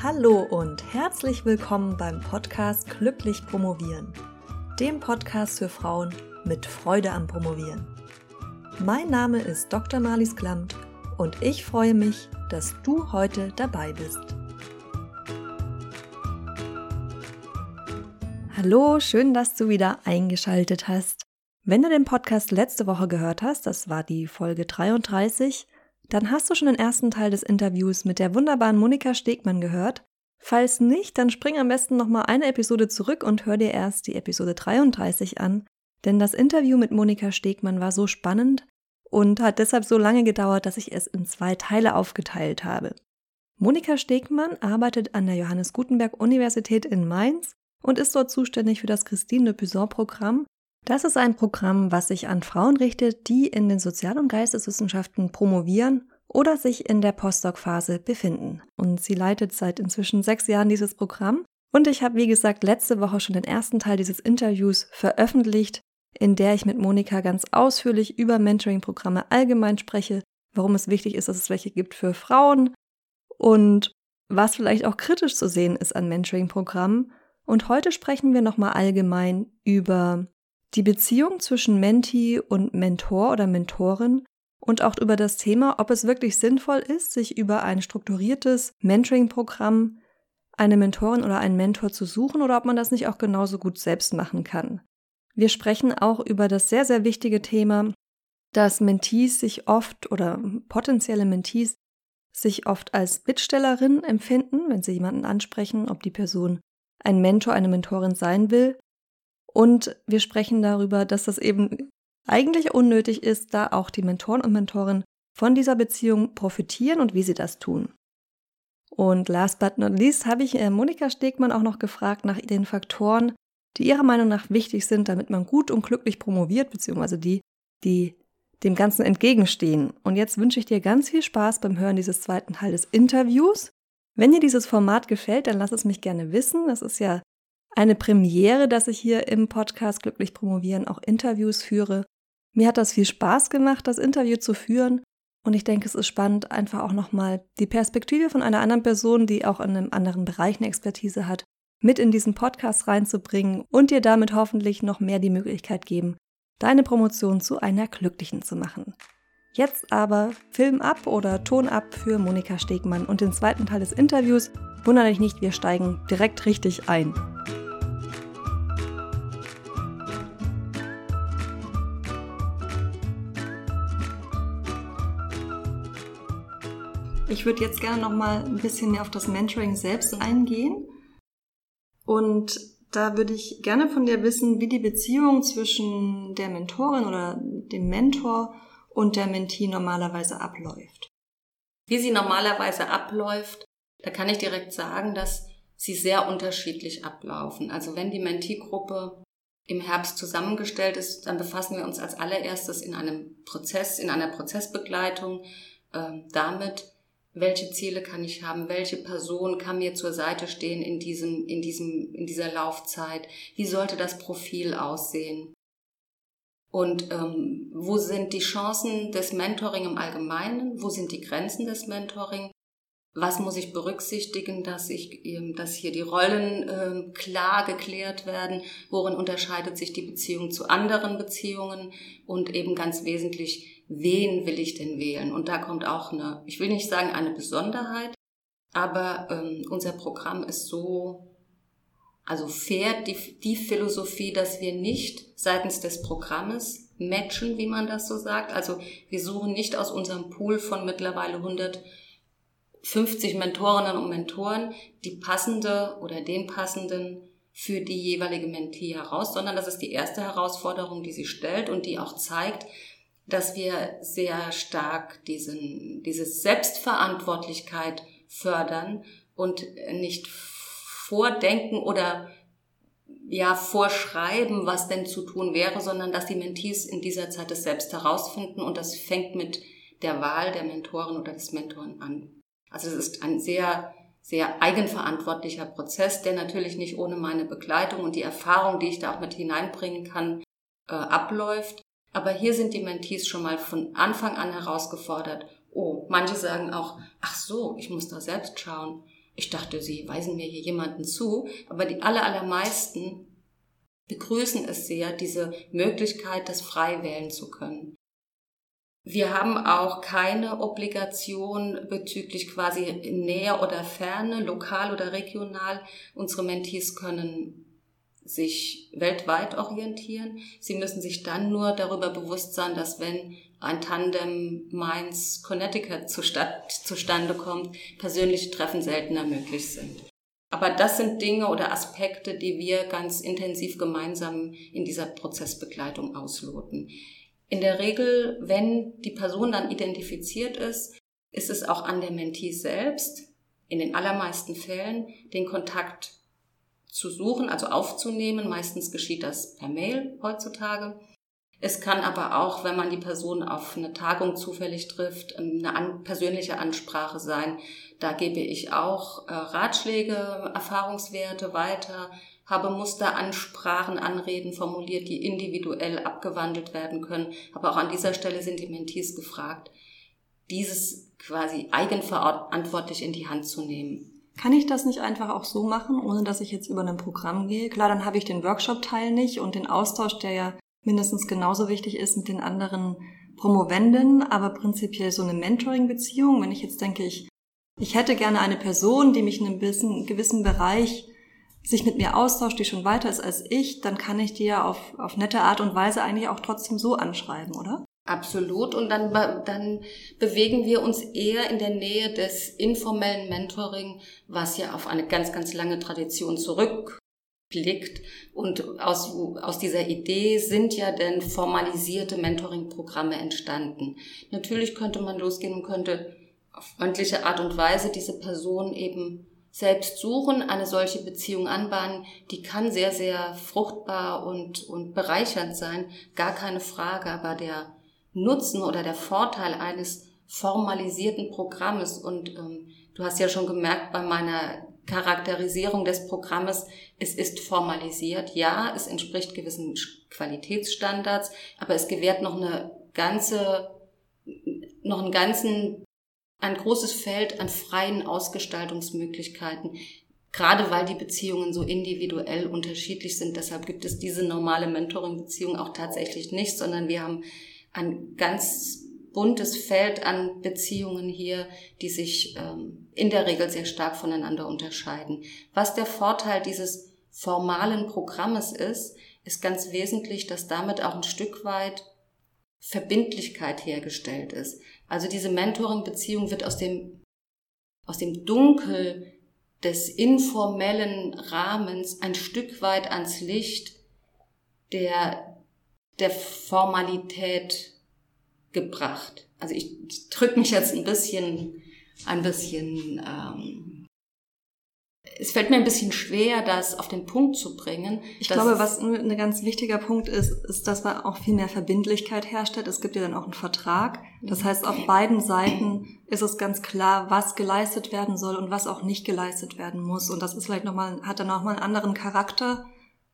Hallo und herzlich willkommen beim Podcast Glücklich Promovieren, dem Podcast für Frauen mit Freude am Promovieren. Mein Name ist Dr. Marlies Klamt und ich freue mich, dass du heute dabei bist. Hallo, schön, dass du wieder eingeschaltet hast. Wenn du den Podcast letzte Woche gehört hast, das war die Folge 33, dann hast du schon den ersten Teil des Interviews mit der wunderbaren Monika Stegmann gehört. Falls nicht, dann spring am besten nochmal eine Episode zurück und hör dir erst die Episode 33 an, denn das Interview mit Monika Stegmann war so spannend und hat deshalb so lange gedauert, dass ich es in zwei Teile aufgeteilt habe. Monika Stegmann arbeitet an der Johannes Gutenberg Universität in Mainz und ist dort zuständig für das Christine de Pizan Programm. Das ist ein Programm, was sich an Frauen richtet, die in den Sozial- und Geisteswissenschaften promovieren oder sich in der Postdoc-Phase befinden. Und sie leitet seit inzwischen sechs Jahren dieses Programm. Und ich habe, wie gesagt, letzte Woche schon den ersten Teil dieses Interviews veröffentlicht, in der ich mit Monika ganz ausführlich über Mentoring-Programme allgemein spreche, warum es wichtig ist, dass es welche gibt für Frauen und was vielleicht auch kritisch zu sehen ist an Mentoring-Programmen. Und heute sprechen wir nochmal allgemein über die Beziehung zwischen Mentee und Mentor oder Mentorin und auch über das Thema, ob es wirklich sinnvoll ist, sich über ein strukturiertes Mentoring-Programm eine Mentorin oder einen Mentor zu suchen oder ob man das nicht auch genauso gut selbst machen kann. Wir sprechen auch über das sehr, sehr wichtige Thema, dass Mentees sich oft oder potenzielle Mentees sich oft als Bittstellerin empfinden, wenn sie jemanden ansprechen, ob die Person ein Mentor, eine Mentorin sein will. Und wir sprechen darüber, dass das eben eigentlich unnötig ist, da auch die Mentoren und Mentoren von dieser Beziehung profitieren und wie sie das tun. Und last but not least habe ich äh, Monika Stegmann auch noch gefragt nach den Faktoren, die ihrer Meinung nach wichtig sind, damit man gut und glücklich promoviert, beziehungsweise die, die dem Ganzen entgegenstehen. Und jetzt wünsche ich dir ganz viel Spaß beim Hören dieses zweiten Teil des Interviews. Wenn dir dieses Format gefällt, dann lass es mich gerne wissen. Das ist ja eine Premiere, dass ich hier im Podcast Glücklich Promovieren auch Interviews führe. Mir hat das viel Spaß gemacht, das Interview zu führen. Und ich denke, es ist spannend, einfach auch nochmal die Perspektive von einer anderen Person, die auch in einem anderen Bereich eine Expertise hat, mit in diesen Podcast reinzubringen und dir damit hoffentlich noch mehr die Möglichkeit geben, deine Promotion zu einer glücklichen zu machen. Jetzt aber Film ab oder Ton ab für Monika Stegmann und den zweiten Teil des Interviews. Wundere dich nicht, wir steigen direkt richtig ein. Ich würde jetzt gerne noch mal ein bisschen mehr auf das Mentoring selbst eingehen. Und da würde ich gerne von dir wissen, wie die Beziehung zwischen der Mentorin oder dem Mentor und der Mentee normalerweise abläuft. Wie sie normalerweise abläuft, da kann ich direkt sagen, dass sie sehr unterschiedlich ablaufen. Also wenn die Mentee-Gruppe im Herbst zusammengestellt ist, dann befassen wir uns als allererstes in einem Prozess, in einer Prozessbegleitung äh, damit, welche Ziele kann ich haben, welche Person kann mir zur Seite stehen in diesem, in diesem, in dieser Laufzeit, wie sollte das Profil aussehen? Und ähm, wo sind die Chancen des Mentoring im Allgemeinen, wo sind die Grenzen des Mentoring, was muss ich berücksichtigen, dass ich, dass hier die Rollen äh, klar geklärt werden, worin unterscheidet sich die Beziehung zu anderen Beziehungen? Und eben ganz wesentlich, wen will ich denn wählen? Und da kommt auch eine, ich will nicht sagen eine Besonderheit, aber ähm, unser Programm ist so, also fährt die, die Philosophie, dass wir nicht seitens des Programmes matchen, wie man das so sagt. Also wir suchen nicht aus unserem Pool von mittlerweile 150 Mentorinnen und Mentoren die passende oder den passenden für die jeweilige Mentee heraus, sondern das ist die erste Herausforderung, die sie stellt und die auch zeigt, dass wir sehr stark diesen, diese Selbstverantwortlichkeit fördern und nicht vordenken oder ja, vorschreiben, was denn zu tun wäre, sondern dass die Mentees in dieser Zeit es selbst herausfinden und das fängt mit der Wahl der Mentoren oder des Mentoren an. Also es ist ein sehr, sehr eigenverantwortlicher Prozess, der natürlich nicht ohne meine Begleitung und die Erfahrung, die ich da auch mit hineinbringen kann, äh, abläuft. Aber hier sind die Mentees schon mal von Anfang an herausgefordert. Oh, manche sagen auch, ach so, ich muss da selbst schauen. ich dachte, sie weisen mir hier jemanden zu, aber die aller, allermeisten begrüßen es sehr, diese Möglichkeit, das frei wählen zu können. Wir haben auch keine Obligation bezüglich quasi Nähe oder Ferne, lokal oder regional. Unsere Mentees können sich weltweit orientieren. Sie müssen sich dann nur darüber bewusst sein, dass wenn ein Tandem Mainz Connecticut zustande kommt, persönliche Treffen seltener möglich sind. Aber das sind Dinge oder Aspekte, die wir ganz intensiv gemeinsam in dieser Prozessbegleitung ausloten. In der Regel, wenn die Person dann identifiziert ist, ist es auch an der Mentee selbst, in den allermeisten Fällen, den Kontakt zu suchen, also aufzunehmen. Meistens geschieht das per Mail heutzutage. Es kann aber auch, wenn man die Person auf eine Tagung zufällig trifft, eine an, persönliche Ansprache sein. Da gebe ich auch äh, Ratschläge, Erfahrungswerte weiter, habe Musteransprachen, Anreden formuliert, die individuell abgewandelt werden können. Aber auch an dieser Stelle sind die Mentees gefragt, dieses quasi eigenverantwortlich in die Hand zu nehmen. Kann ich das nicht einfach auch so machen, ohne dass ich jetzt über ein Programm gehe? Klar, dann habe ich den Workshop-Teil nicht und den Austausch, der ja mindestens genauso wichtig ist mit den anderen Promovenden, aber prinzipiell so eine Mentoring-Beziehung. Wenn ich jetzt denke, ich, ich hätte gerne eine Person, die mich in einem gewissen, gewissen Bereich sich mit mir austauscht, die schon weiter ist als ich, dann kann ich die ja auf, auf nette Art und Weise eigentlich auch trotzdem so anschreiben, oder? Absolut. Und dann, dann bewegen wir uns eher in der Nähe des informellen Mentoring, was ja auf eine ganz, ganz lange Tradition zurückblickt. Und aus, aus dieser Idee sind ja dann formalisierte Mentoring-Programme entstanden. Natürlich könnte man losgehen und könnte auf freundliche Art und Weise diese Person eben selbst suchen, eine solche Beziehung anbahnen, die kann sehr, sehr fruchtbar und, und bereichernd sein, gar keine Frage, aber der Nutzen oder der Vorteil eines formalisierten Programmes. Und ähm, du hast ja schon gemerkt bei meiner Charakterisierung des Programmes, es ist formalisiert. Ja, es entspricht gewissen Qualitätsstandards, aber es gewährt noch eine ganze, noch einen ganzen, ein großes Feld an freien Ausgestaltungsmöglichkeiten. Gerade weil die Beziehungen so individuell unterschiedlich sind, deshalb gibt es diese normale Mentoring-Beziehung auch tatsächlich nicht, sondern wir haben ein ganz buntes Feld an Beziehungen hier, die sich ähm, in der Regel sehr stark voneinander unterscheiden. Was der Vorteil dieses formalen Programmes ist, ist ganz wesentlich, dass damit auch ein Stück weit Verbindlichkeit hergestellt ist. Also diese Mentoring-Beziehung wird aus dem, aus dem Dunkel des informellen Rahmens ein Stück weit ans Licht der der Formalität gebracht. Also ich drücke mich jetzt ein bisschen, ein bisschen, ähm, es fällt mir ein bisschen schwer, das auf den Punkt zu bringen. Ich glaube, was ein ganz wichtiger Punkt ist, ist, dass man auch viel mehr Verbindlichkeit herstellt. Es gibt ja dann auch einen Vertrag. Das heißt, auf beiden Seiten ist es ganz klar, was geleistet werden soll und was auch nicht geleistet werden muss. Und das ist vielleicht nochmal, hat dann nochmal einen anderen Charakter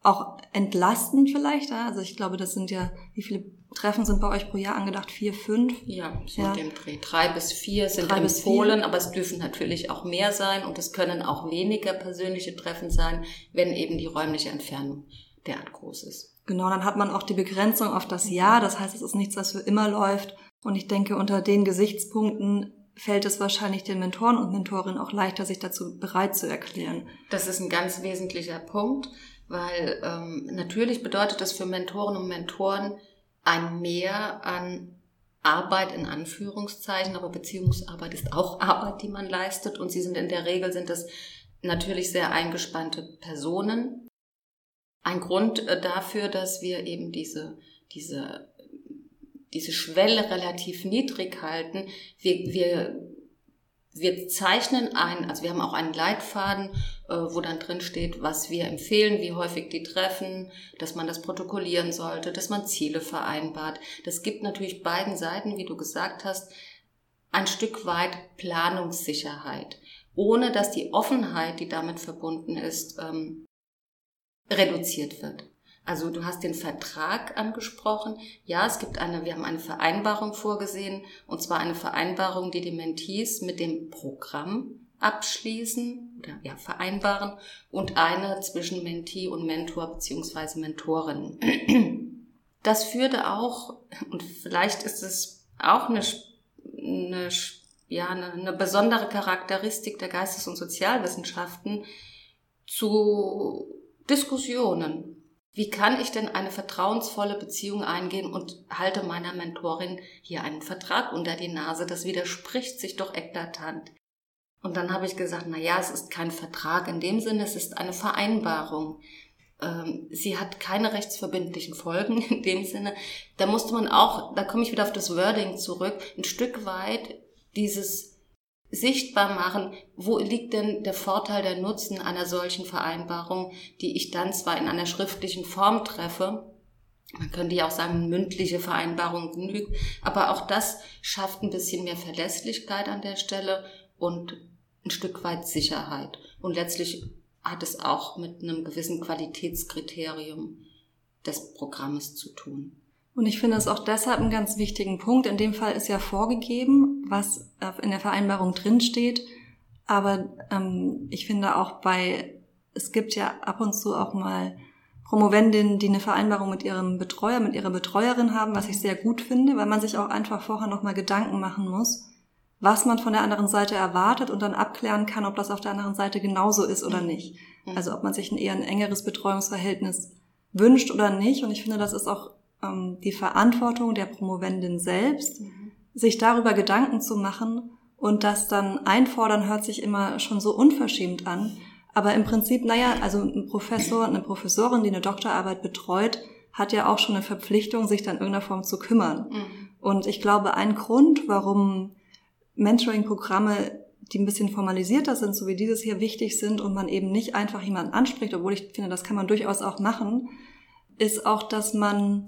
auch entlasten vielleicht. Also ich glaube, das sind ja, wie viele Treffen sind bei euch pro Jahr angedacht? Vier, fünf? Ja, so ja. dem Dreh. Drei bis vier sind Drei empfohlen, aber es dürfen natürlich auch mehr sein und es können auch weniger persönliche Treffen sein, wenn eben die räumliche Entfernung derart groß ist. Genau, dann hat man auch die Begrenzung auf das Jahr. Das heißt, es ist nichts, was für immer läuft. Und ich denke, unter den Gesichtspunkten fällt es wahrscheinlich den Mentoren und Mentorinnen auch leichter, sich dazu bereit zu erklären. Das ist ein ganz wesentlicher Punkt weil ähm, natürlich bedeutet das für Mentoren und Mentoren ein Mehr an Arbeit in Anführungszeichen, aber Beziehungsarbeit ist auch Arbeit, die man leistet und sie sind in der Regel sind das natürlich sehr eingespannte Personen. Ein Grund äh, dafür, dass wir eben diese, diese, diese Schwelle relativ niedrig halten. Wir, wir wir zeichnen ein, also wir haben auch einen Leitfaden, äh, wo dann drin steht, was wir empfehlen, wie häufig die treffen, dass man das protokollieren sollte, dass man Ziele vereinbart. Das gibt natürlich beiden Seiten, wie du gesagt hast, ein Stück weit Planungssicherheit, ohne dass die Offenheit, die damit verbunden ist, ähm, reduziert wird. Also du hast den Vertrag angesprochen. Ja, es gibt eine, wir haben eine Vereinbarung vorgesehen, und zwar eine Vereinbarung, die die Mentees mit dem Programm abschließen oder ja, vereinbaren und eine zwischen Mentee und Mentor beziehungsweise Mentorin. Das führte auch, und vielleicht ist es auch eine, eine, ja, eine, eine besondere Charakteristik der Geistes- und Sozialwissenschaften, zu Diskussionen. Wie kann ich denn eine vertrauensvolle Beziehung eingehen und halte meiner Mentorin hier einen Vertrag unter die Nase? Das widerspricht sich doch eklatant. Und dann habe ich gesagt, na ja, es ist kein Vertrag in dem Sinne, es ist eine Vereinbarung. Ähm, sie hat keine rechtsverbindlichen Folgen in dem Sinne. Da musste man auch, da komme ich wieder auf das Wording zurück, ein Stück weit dieses sichtbar machen, wo liegt denn der Vorteil, der Nutzen einer solchen Vereinbarung, die ich dann zwar in einer schriftlichen Form treffe, man könnte ja auch sagen, mündliche Vereinbarung genügt, aber auch das schafft ein bisschen mehr Verlässlichkeit an der Stelle und ein Stück weit Sicherheit. Und letztlich hat es auch mit einem gewissen Qualitätskriterium des Programmes zu tun. Und ich finde es auch deshalb einen ganz wichtigen Punkt. In dem Fall ist ja vorgegeben, was in der Vereinbarung drinsteht. Aber ähm, ich finde auch bei, es gibt ja ab und zu auch mal Promovendinnen, die eine Vereinbarung mit ihrem Betreuer, mit ihrer Betreuerin haben, was ich sehr gut finde, weil man sich auch einfach vorher nochmal Gedanken machen muss was man von der anderen Seite erwartet und dann abklären kann, ob das auf der anderen Seite genauso ist oder mhm. nicht. Mhm. Also ob man sich ein eher ein engeres Betreuungsverhältnis wünscht oder nicht. Und ich finde, das ist auch ähm, die Verantwortung der Promovendin selbst, mhm. Sich darüber Gedanken zu machen und das dann einfordern hört sich immer schon so unverschämt an. Aber im Prinzip, naja, also ein Professor, eine Professorin, die eine Doktorarbeit betreut, hat ja auch schon eine Verpflichtung, sich dann in irgendeiner Form zu kümmern. Mhm. Und ich glaube, ein Grund, warum Mentoring-Programme, die ein bisschen formalisierter sind, so wie dieses hier wichtig sind und man eben nicht einfach jemanden anspricht, obwohl ich finde, das kann man durchaus auch machen, ist auch, dass man,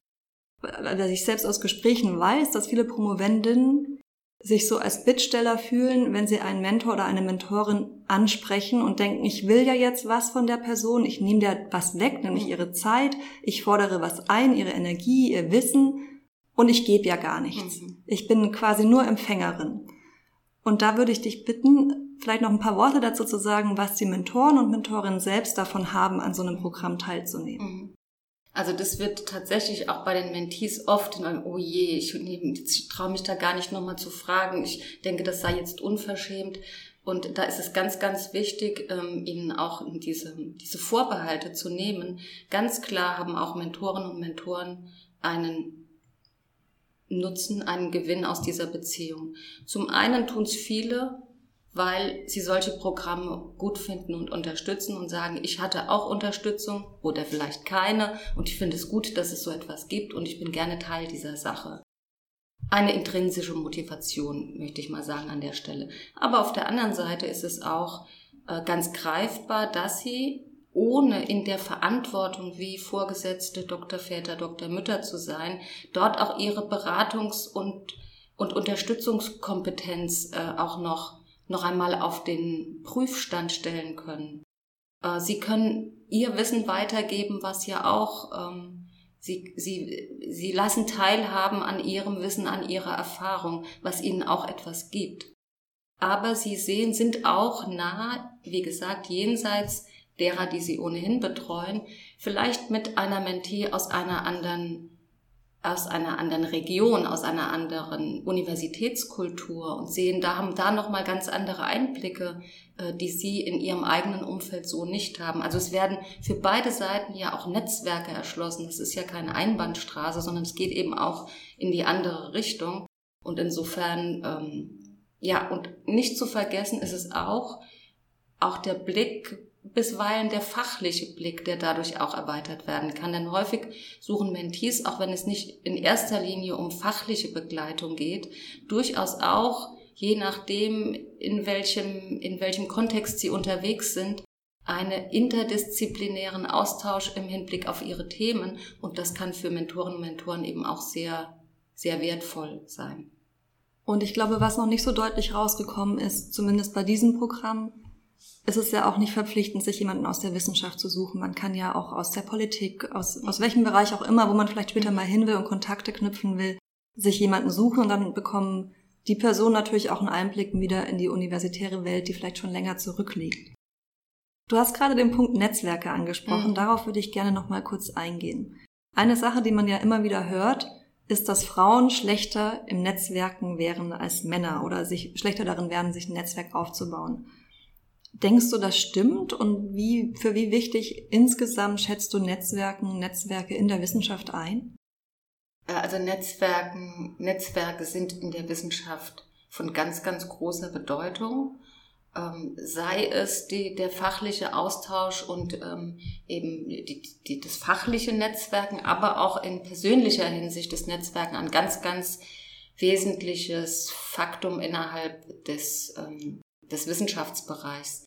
dass ich selbst aus Gesprächen weiß, dass viele Promovendinnen sich so als Bittsteller fühlen, wenn sie einen Mentor oder eine Mentorin ansprechen und denken, ich will ja jetzt was von der Person, ich nehme dir was weg, nämlich ihre Zeit, ich fordere was ein, ihre Energie, ihr Wissen und ich gebe ja gar nichts. Mhm. Ich bin quasi nur Empfängerin. Und da würde ich dich bitten, vielleicht noch ein paar Worte dazu zu sagen, was die Mentoren und Mentorinnen selbst davon haben, an so einem Programm teilzunehmen. Mhm. Also das wird tatsächlich auch bei den Mentees oft in einem, oh je, ich, ich traue mich da gar nicht nochmal zu fragen. Ich denke, das sei jetzt unverschämt. Und da ist es ganz, ganz wichtig, ähm, ihnen auch diese, diese Vorbehalte zu nehmen. Ganz klar haben auch Mentoren und Mentoren einen Nutzen, einen Gewinn aus dieser Beziehung. Zum einen tun es viele, weil sie solche Programme gut finden und unterstützen und sagen, ich hatte auch Unterstützung oder vielleicht keine und ich finde es gut, dass es so etwas gibt und ich bin gerne Teil dieser Sache. Eine intrinsische Motivation, möchte ich mal sagen an der Stelle. Aber auf der anderen Seite ist es auch äh, ganz greifbar, dass sie ohne in der Verantwortung wie Vorgesetzte Dr. Väter, Dr. Mütter zu sein, dort auch ihre Beratungs- und, und Unterstützungskompetenz äh, auch noch, noch einmal auf den Prüfstand stellen können. Äh, sie können ihr Wissen weitergeben, was ja auch, ähm, sie, sie, sie lassen teilhaben an ihrem Wissen, an ihrer Erfahrung, was ihnen auch etwas gibt. Aber sie sehen, sind auch nah, wie gesagt, jenseits derer, die sie ohnehin betreuen, vielleicht mit einer Mentee aus einer anderen aus einer anderen Region, aus einer anderen Universitätskultur und sehen, da haben da noch ganz andere Einblicke, äh, die sie in ihrem eigenen Umfeld so nicht haben. Also es werden für beide Seiten ja auch Netzwerke erschlossen. Das ist ja keine Einbahnstraße, sondern es geht eben auch in die andere Richtung. Und insofern, ähm, ja, und nicht zu vergessen ist es auch, auch der Blick bisweilen der fachliche Blick, der dadurch auch erweitert werden kann. Denn häufig suchen Mentees, auch wenn es nicht in erster Linie um fachliche Begleitung geht, durchaus auch, je nachdem, in welchem, in welchem Kontext sie unterwegs sind, einen interdisziplinären Austausch im Hinblick auf ihre Themen. Und das kann für Mentoren und Mentoren eben auch sehr, sehr wertvoll sein. Und ich glaube, was noch nicht so deutlich rausgekommen ist, zumindest bei diesem Programm, es ist ja auch nicht verpflichtend, sich jemanden aus der Wissenschaft zu suchen. Man kann ja auch aus der Politik, aus, aus welchem Bereich auch immer, wo man vielleicht später mal hin will und Kontakte knüpfen will, sich jemanden suchen und dann bekommen die Person natürlich auch einen Einblick wieder in die universitäre Welt, die vielleicht schon länger zurückliegt. Du hast gerade den Punkt Netzwerke angesprochen, mhm. darauf würde ich gerne noch mal kurz eingehen. Eine Sache, die man ja immer wieder hört, ist, dass Frauen schlechter im Netzwerken wären als Männer oder sich schlechter darin wären, sich ein Netzwerk aufzubauen. Denkst du, das stimmt? Und wie, für wie wichtig insgesamt schätzt du Netzwerken, Netzwerke in der Wissenschaft ein? Äh, also Netzwerken, Netzwerke sind in der Wissenschaft von ganz, ganz großer Bedeutung. Ähm, sei es die, der fachliche Austausch und ähm, eben die, die, das fachliche Netzwerken, aber auch in persönlicher Hinsicht das Netzwerken ein ganz, ganz wesentliches Faktum innerhalb des, ähm, des Wissenschaftsbereichs.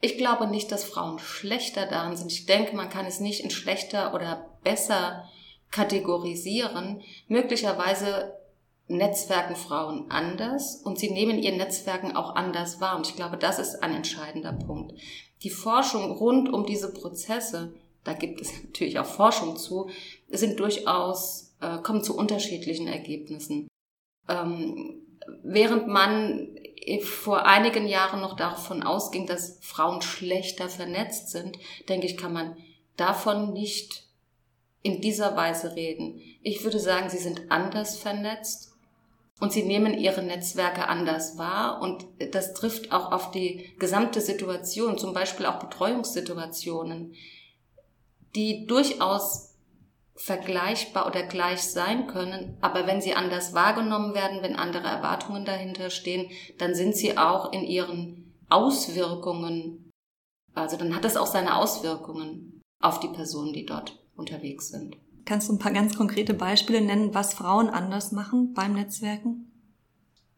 Ich glaube nicht, dass Frauen schlechter darin sind. Ich denke, man kann es nicht in schlechter oder besser kategorisieren. Möglicherweise Netzwerken Frauen anders und sie nehmen ihr Netzwerken auch anders wahr. Und ich glaube, das ist ein entscheidender Punkt. Die Forschung rund um diese Prozesse, da gibt es natürlich auch Forschung zu, sind durchaus, äh, kommen zu unterschiedlichen Ergebnissen. Ähm, während man vor einigen Jahren noch davon ausging, dass Frauen schlechter vernetzt sind, denke ich, kann man davon nicht in dieser Weise reden. Ich würde sagen, sie sind anders vernetzt und sie nehmen ihre Netzwerke anders wahr und das trifft auch auf die gesamte Situation, zum Beispiel auch Betreuungssituationen, die durchaus vergleichbar oder gleich sein können, aber wenn sie anders wahrgenommen werden, wenn andere Erwartungen dahinter stehen, dann sind sie auch in ihren Auswirkungen, also dann hat es auch seine Auswirkungen auf die Personen, die dort unterwegs sind. Kannst du ein paar ganz konkrete Beispiele nennen, was Frauen anders machen beim Netzwerken?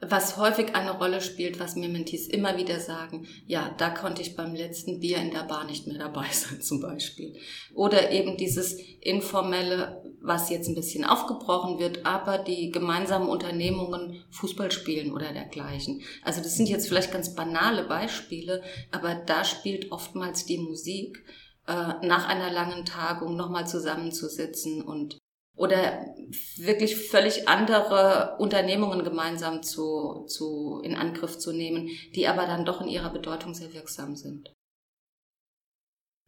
Was häufig eine Rolle spielt, was mir Mentees immer wieder sagen, ja, da konnte ich beim letzten Bier in der Bar nicht mehr dabei sein zum Beispiel. Oder eben dieses informelle, was jetzt ein bisschen aufgebrochen wird, aber die gemeinsamen Unternehmungen Fußball spielen oder dergleichen. Also das sind jetzt vielleicht ganz banale Beispiele, aber da spielt oftmals die Musik äh, nach einer langen Tagung nochmal zusammenzusitzen und oder wirklich völlig andere Unternehmungen gemeinsam zu, zu, in Angriff zu nehmen, die aber dann doch in ihrer Bedeutung sehr wirksam sind.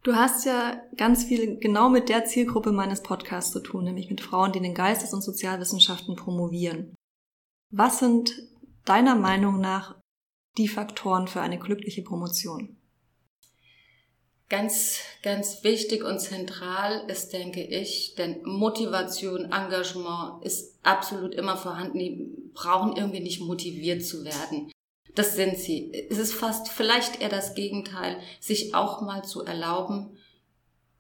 Du hast ja ganz viel genau mit der Zielgruppe meines Podcasts zu tun, nämlich mit Frauen, die in den Geistes- und Sozialwissenschaften promovieren. Was sind deiner Meinung nach die Faktoren für eine glückliche Promotion? Ganz, ganz wichtig und zentral ist, denke ich, denn Motivation, Engagement ist absolut immer vorhanden. Die brauchen irgendwie nicht motiviert zu werden. Das sind sie. Es ist fast vielleicht eher das Gegenteil, sich auch mal zu erlauben,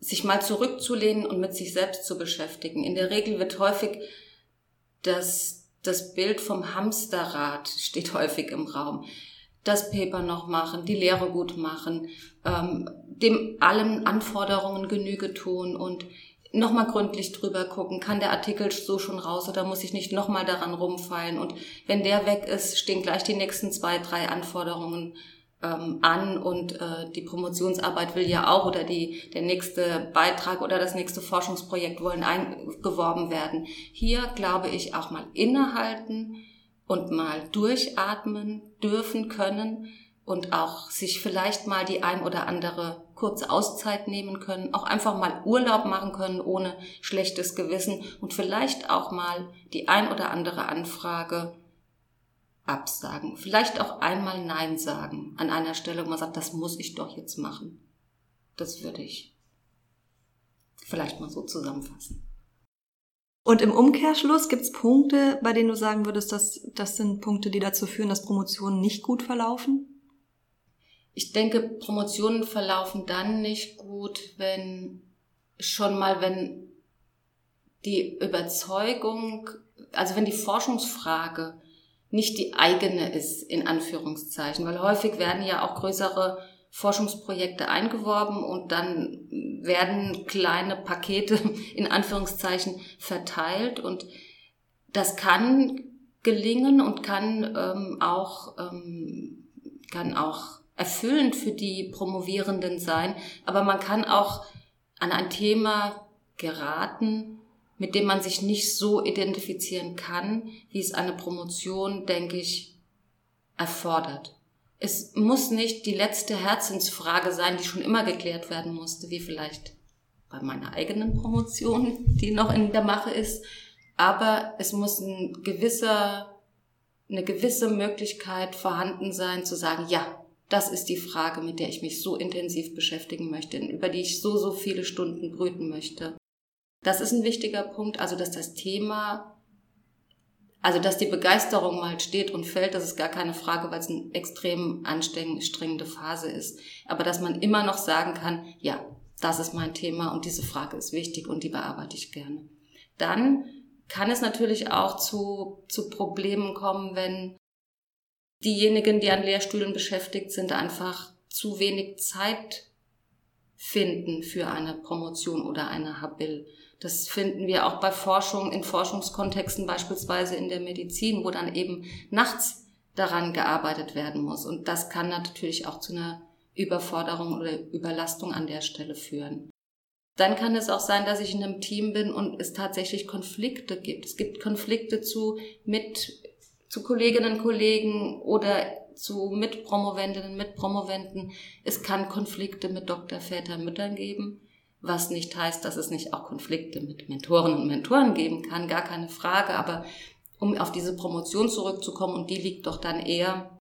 sich mal zurückzulehnen und mit sich selbst zu beschäftigen. In der Regel wird häufig das, das Bild vom Hamsterrad steht häufig im Raum das Paper noch machen, die Lehre gut machen, ähm, dem allen Anforderungen Genüge tun und nochmal gründlich drüber gucken, kann der Artikel so schon raus oder muss ich nicht nochmal daran rumfallen und wenn der weg ist, stehen gleich die nächsten zwei, drei Anforderungen ähm, an und äh, die Promotionsarbeit will ja auch oder die, der nächste Beitrag oder das nächste Forschungsprojekt wollen eingeworben werden. Hier glaube ich auch mal innehalten, und mal durchatmen dürfen können und auch sich vielleicht mal die ein oder andere kurze Auszeit nehmen können, auch einfach mal Urlaub machen können ohne schlechtes Gewissen und vielleicht auch mal die ein oder andere Anfrage absagen. Vielleicht auch einmal Nein sagen an einer Stelle, wo man sagt, das muss ich doch jetzt machen. Das würde ich vielleicht mal so zusammenfassen. Und im Umkehrschluss gibt es Punkte, bei denen du sagen würdest, dass das sind Punkte, die dazu führen, dass Promotionen nicht gut verlaufen? Ich denke, Promotionen verlaufen dann nicht gut, wenn schon mal, wenn die Überzeugung, also wenn die Forschungsfrage nicht die eigene ist, in Anführungszeichen, weil häufig werden ja auch größere Forschungsprojekte eingeworben und dann werden kleine Pakete in Anführungszeichen verteilt und das kann gelingen und kann ähm, auch ähm, kann auch erfüllend für die Promovierenden sein, aber man kann auch an ein Thema geraten, mit dem man sich nicht so identifizieren kann, wie es eine Promotion, denke ich, erfordert. Es muss nicht die letzte Herzensfrage sein, die schon immer geklärt werden musste, wie vielleicht bei meiner eigenen Promotion, die noch in der Mache ist. Aber es muss ein gewisser, eine gewisse Möglichkeit vorhanden sein, zu sagen, ja, das ist die Frage, mit der ich mich so intensiv beschäftigen möchte, über die ich so, so viele Stunden brüten möchte. Das ist ein wichtiger Punkt, also dass das Thema, also dass die Begeisterung mal steht und fällt, das ist gar keine Frage, weil es eine extrem anstrengende Phase ist. Aber dass man immer noch sagen kann, ja, das ist mein Thema und diese Frage ist wichtig und die bearbeite ich gerne. Dann kann es natürlich auch zu, zu Problemen kommen, wenn diejenigen, die an Lehrstühlen beschäftigt sind, einfach zu wenig Zeit finden für eine Promotion oder eine Habil. Das finden wir auch bei Forschung, in Forschungskontexten, beispielsweise in der Medizin, wo dann eben nachts daran gearbeitet werden muss. Und das kann natürlich auch zu einer Überforderung oder Überlastung an der Stelle führen. Dann kann es auch sein, dass ich in einem Team bin und es tatsächlich Konflikte gibt. Es gibt Konflikte zu mit zu Kolleginnen und Kollegen oder zu Mitpromoventinnen, Mitpromoventen. Es kann Konflikte mit Doktorväter, Müttern geben, was nicht heißt, dass es nicht auch Konflikte mit Mentoren und Mentoren geben kann, gar keine Frage. Aber um auf diese Promotion zurückzukommen, und die liegt doch dann eher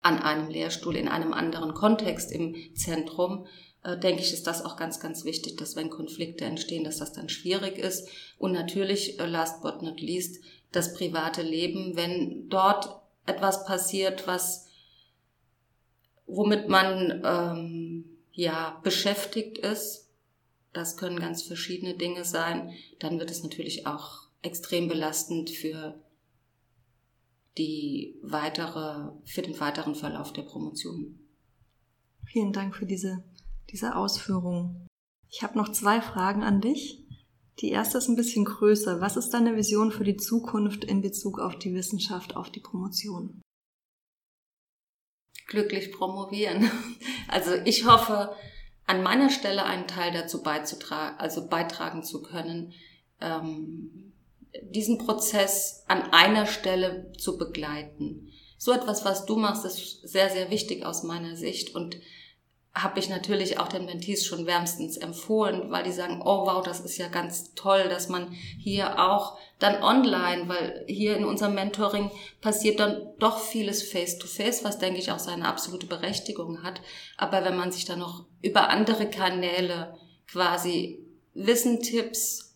an einem Lehrstuhl in einem anderen Kontext im Zentrum, äh, denke ich, ist das auch ganz, ganz wichtig, dass wenn Konflikte entstehen, dass das dann schwierig ist. Und natürlich, äh, last but not least, das private Leben, wenn dort etwas passiert, was womit man ähm, ja beschäftigt ist, das können ganz verschiedene Dinge sein, dann wird es natürlich auch extrem belastend für die weitere, für den weiteren Verlauf der Promotion. Vielen Dank für diese, diese Ausführung. Ich habe noch zwei Fragen an dich. Die erste ist ein bisschen größer. Was ist deine Vision für die Zukunft in Bezug auf die Wissenschaft, auf die Promotion? Glücklich promovieren. Also ich hoffe, an meiner Stelle einen Teil dazu beizutragen, also beitragen zu können, ähm, diesen Prozess an einer Stelle zu begleiten. So etwas, was du machst, ist sehr, sehr wichtig aus meiner Sicht und habe ich natürlich auch den Mentees schon wärmstens empfohlen, weil die sagen, oh wow, das ist ja ganz toll, dass man hier auch dann online, weil hier in unserem Mentoring passiert dann doch vieles face-to-face, -face, was denke ich auch seine absolute Berechtigung hat. Aber wenn man sich dann noch über andere Kanäle quasi Wissentipps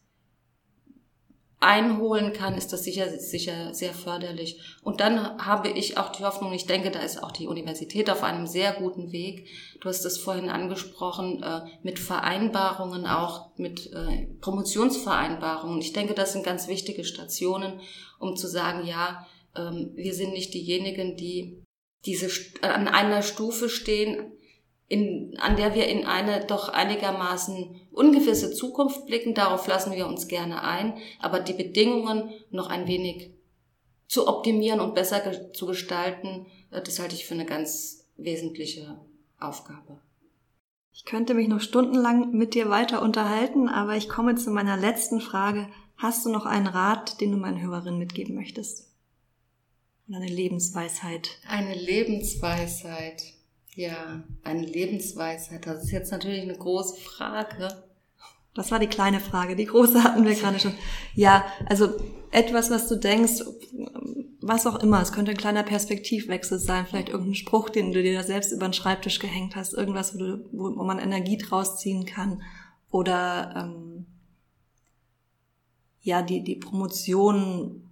einholen kann, ist das sicher, sicher sehr förderlich. Und dann habe ich auch die Hoffnung, ich denke, da ist auch die Universität auf einem sehr guten Weg. Du hast es vorhin angesprochen, äh, mit Vereinbarungen, auch mit äh, Promotionsvereinbarungen. Ich denke, das sind ganz wichtige Stationen, um zu sagen, ja, ähm, wir sind nicht diejenigen, die diese an einer Stufe stehen, in, an der wir in eine doch einigermaßen ungewisse Zukunft blicken. Darauf lassen wir uns gerne ein. Aber die Bedingungen noch ein wenig zu optimieren und besser zu gestalten, äh, das halte ich für eine ganz wesentliche Aufgabe. Ich könnte mich noch stundenlang mit dir weiter unterhalten, aber ich komme zu meiner letzten Frage. Hast du noch einen Rat, den du meinen Hörerinnen mitgeben möchtest? Oder eine Lebensweisheit? Eine Lebensweisheit. Ja, eine Lebensweisheit. Das ist jetzt natürlich eine große Frage. Das war die kleine Frage. Die große hatten wir gerade schon. Ja, also etwas, was du denkst, was auch immer. Es könnte ein kleiner Perspektivwechsel sein. Vielleicht irgendein Spruch, den du dir da selbst über den Schreibtisch gehängt hast. Irgendwas, wo, du, wo, man Energie draus ziehen kann. Oder ähm, ja, die, die Promotion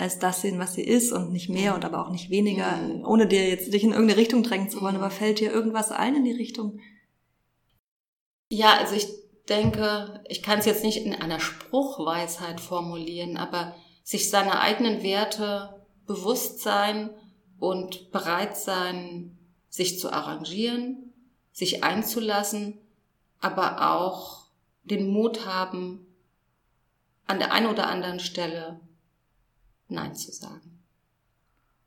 als das sehen, was sie ist und nicht mehr und aber auch nicht weniger, mhm. ohne dir jetzt dich in irgendeine Richtung drängen zu wollen, aber fällt dir irgendwas ein in die Richtung? Ja, also ich denke, ich kann es jetzt nicht in einer Spruchweisheit formulieren, aber sich seiner eigenen Werte bewusst sein und bereit sein, sich zu arrangieren, sich einzulassen, aber auch den Mut haben, an der einen oder anderen Stelle Nein zu sagen.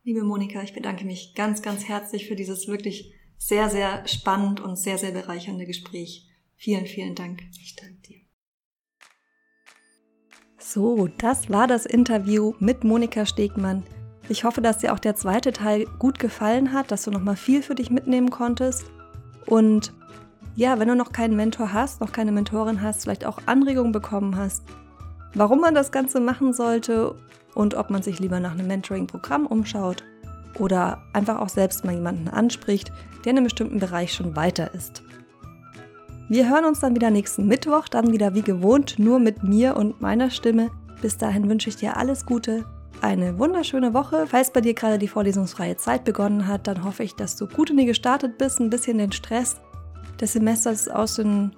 Liebe Monika, ich bedanke mich ganz, ganz herzlich für dieses wirklich sehr, sehr spannend und sehr, sehr bereichernde Gespräch. Vielen, vielen Dank. Ich danke dir. So, das war das Interview mit Monika Stegmann. Ich hoffe, dass dir auch der zweite Teil gut gefallen hat, dass du nochmal viel für dich mitnehmen konntest. Und ja, wenn du noch keinen Mentor hast, noch keine Mentorin hast, vielleicht auch Anregungen bekommen hast, warum man das Ganze machen sollte und ob man sich lieber nach einem Mentoring-Programm umschaut oder einfach auch selbst mal jemanden anspricht, der in einem bestimmten Bereich schon weiter ist. Wir hören uns dann wieder nächsten Mittwoch, dann wieder wie gewohnt, nur mit mir und meiner Stimme. Bis dahin wünsche ich dir alles Gute, eine wunderschöne Woche. Falls bei dir gerade die vorlesungsfreie Zeit begonnen hat, dann hoffe ich, dass du gut in die gestartet bist, ein bisschen den Stress des Semesters aus, den,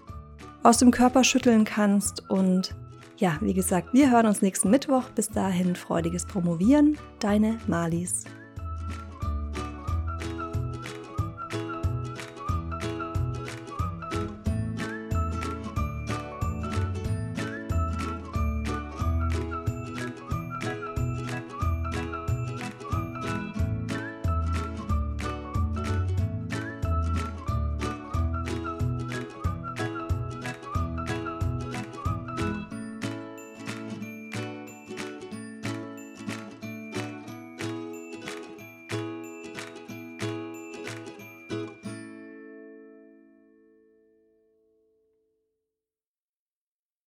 aus dem Körper schütteln kannst. Und ja, wie gesagt, wir hören uns nächsten Mittwoch. Bis dahin freudiges Promovieren. Deine Malis.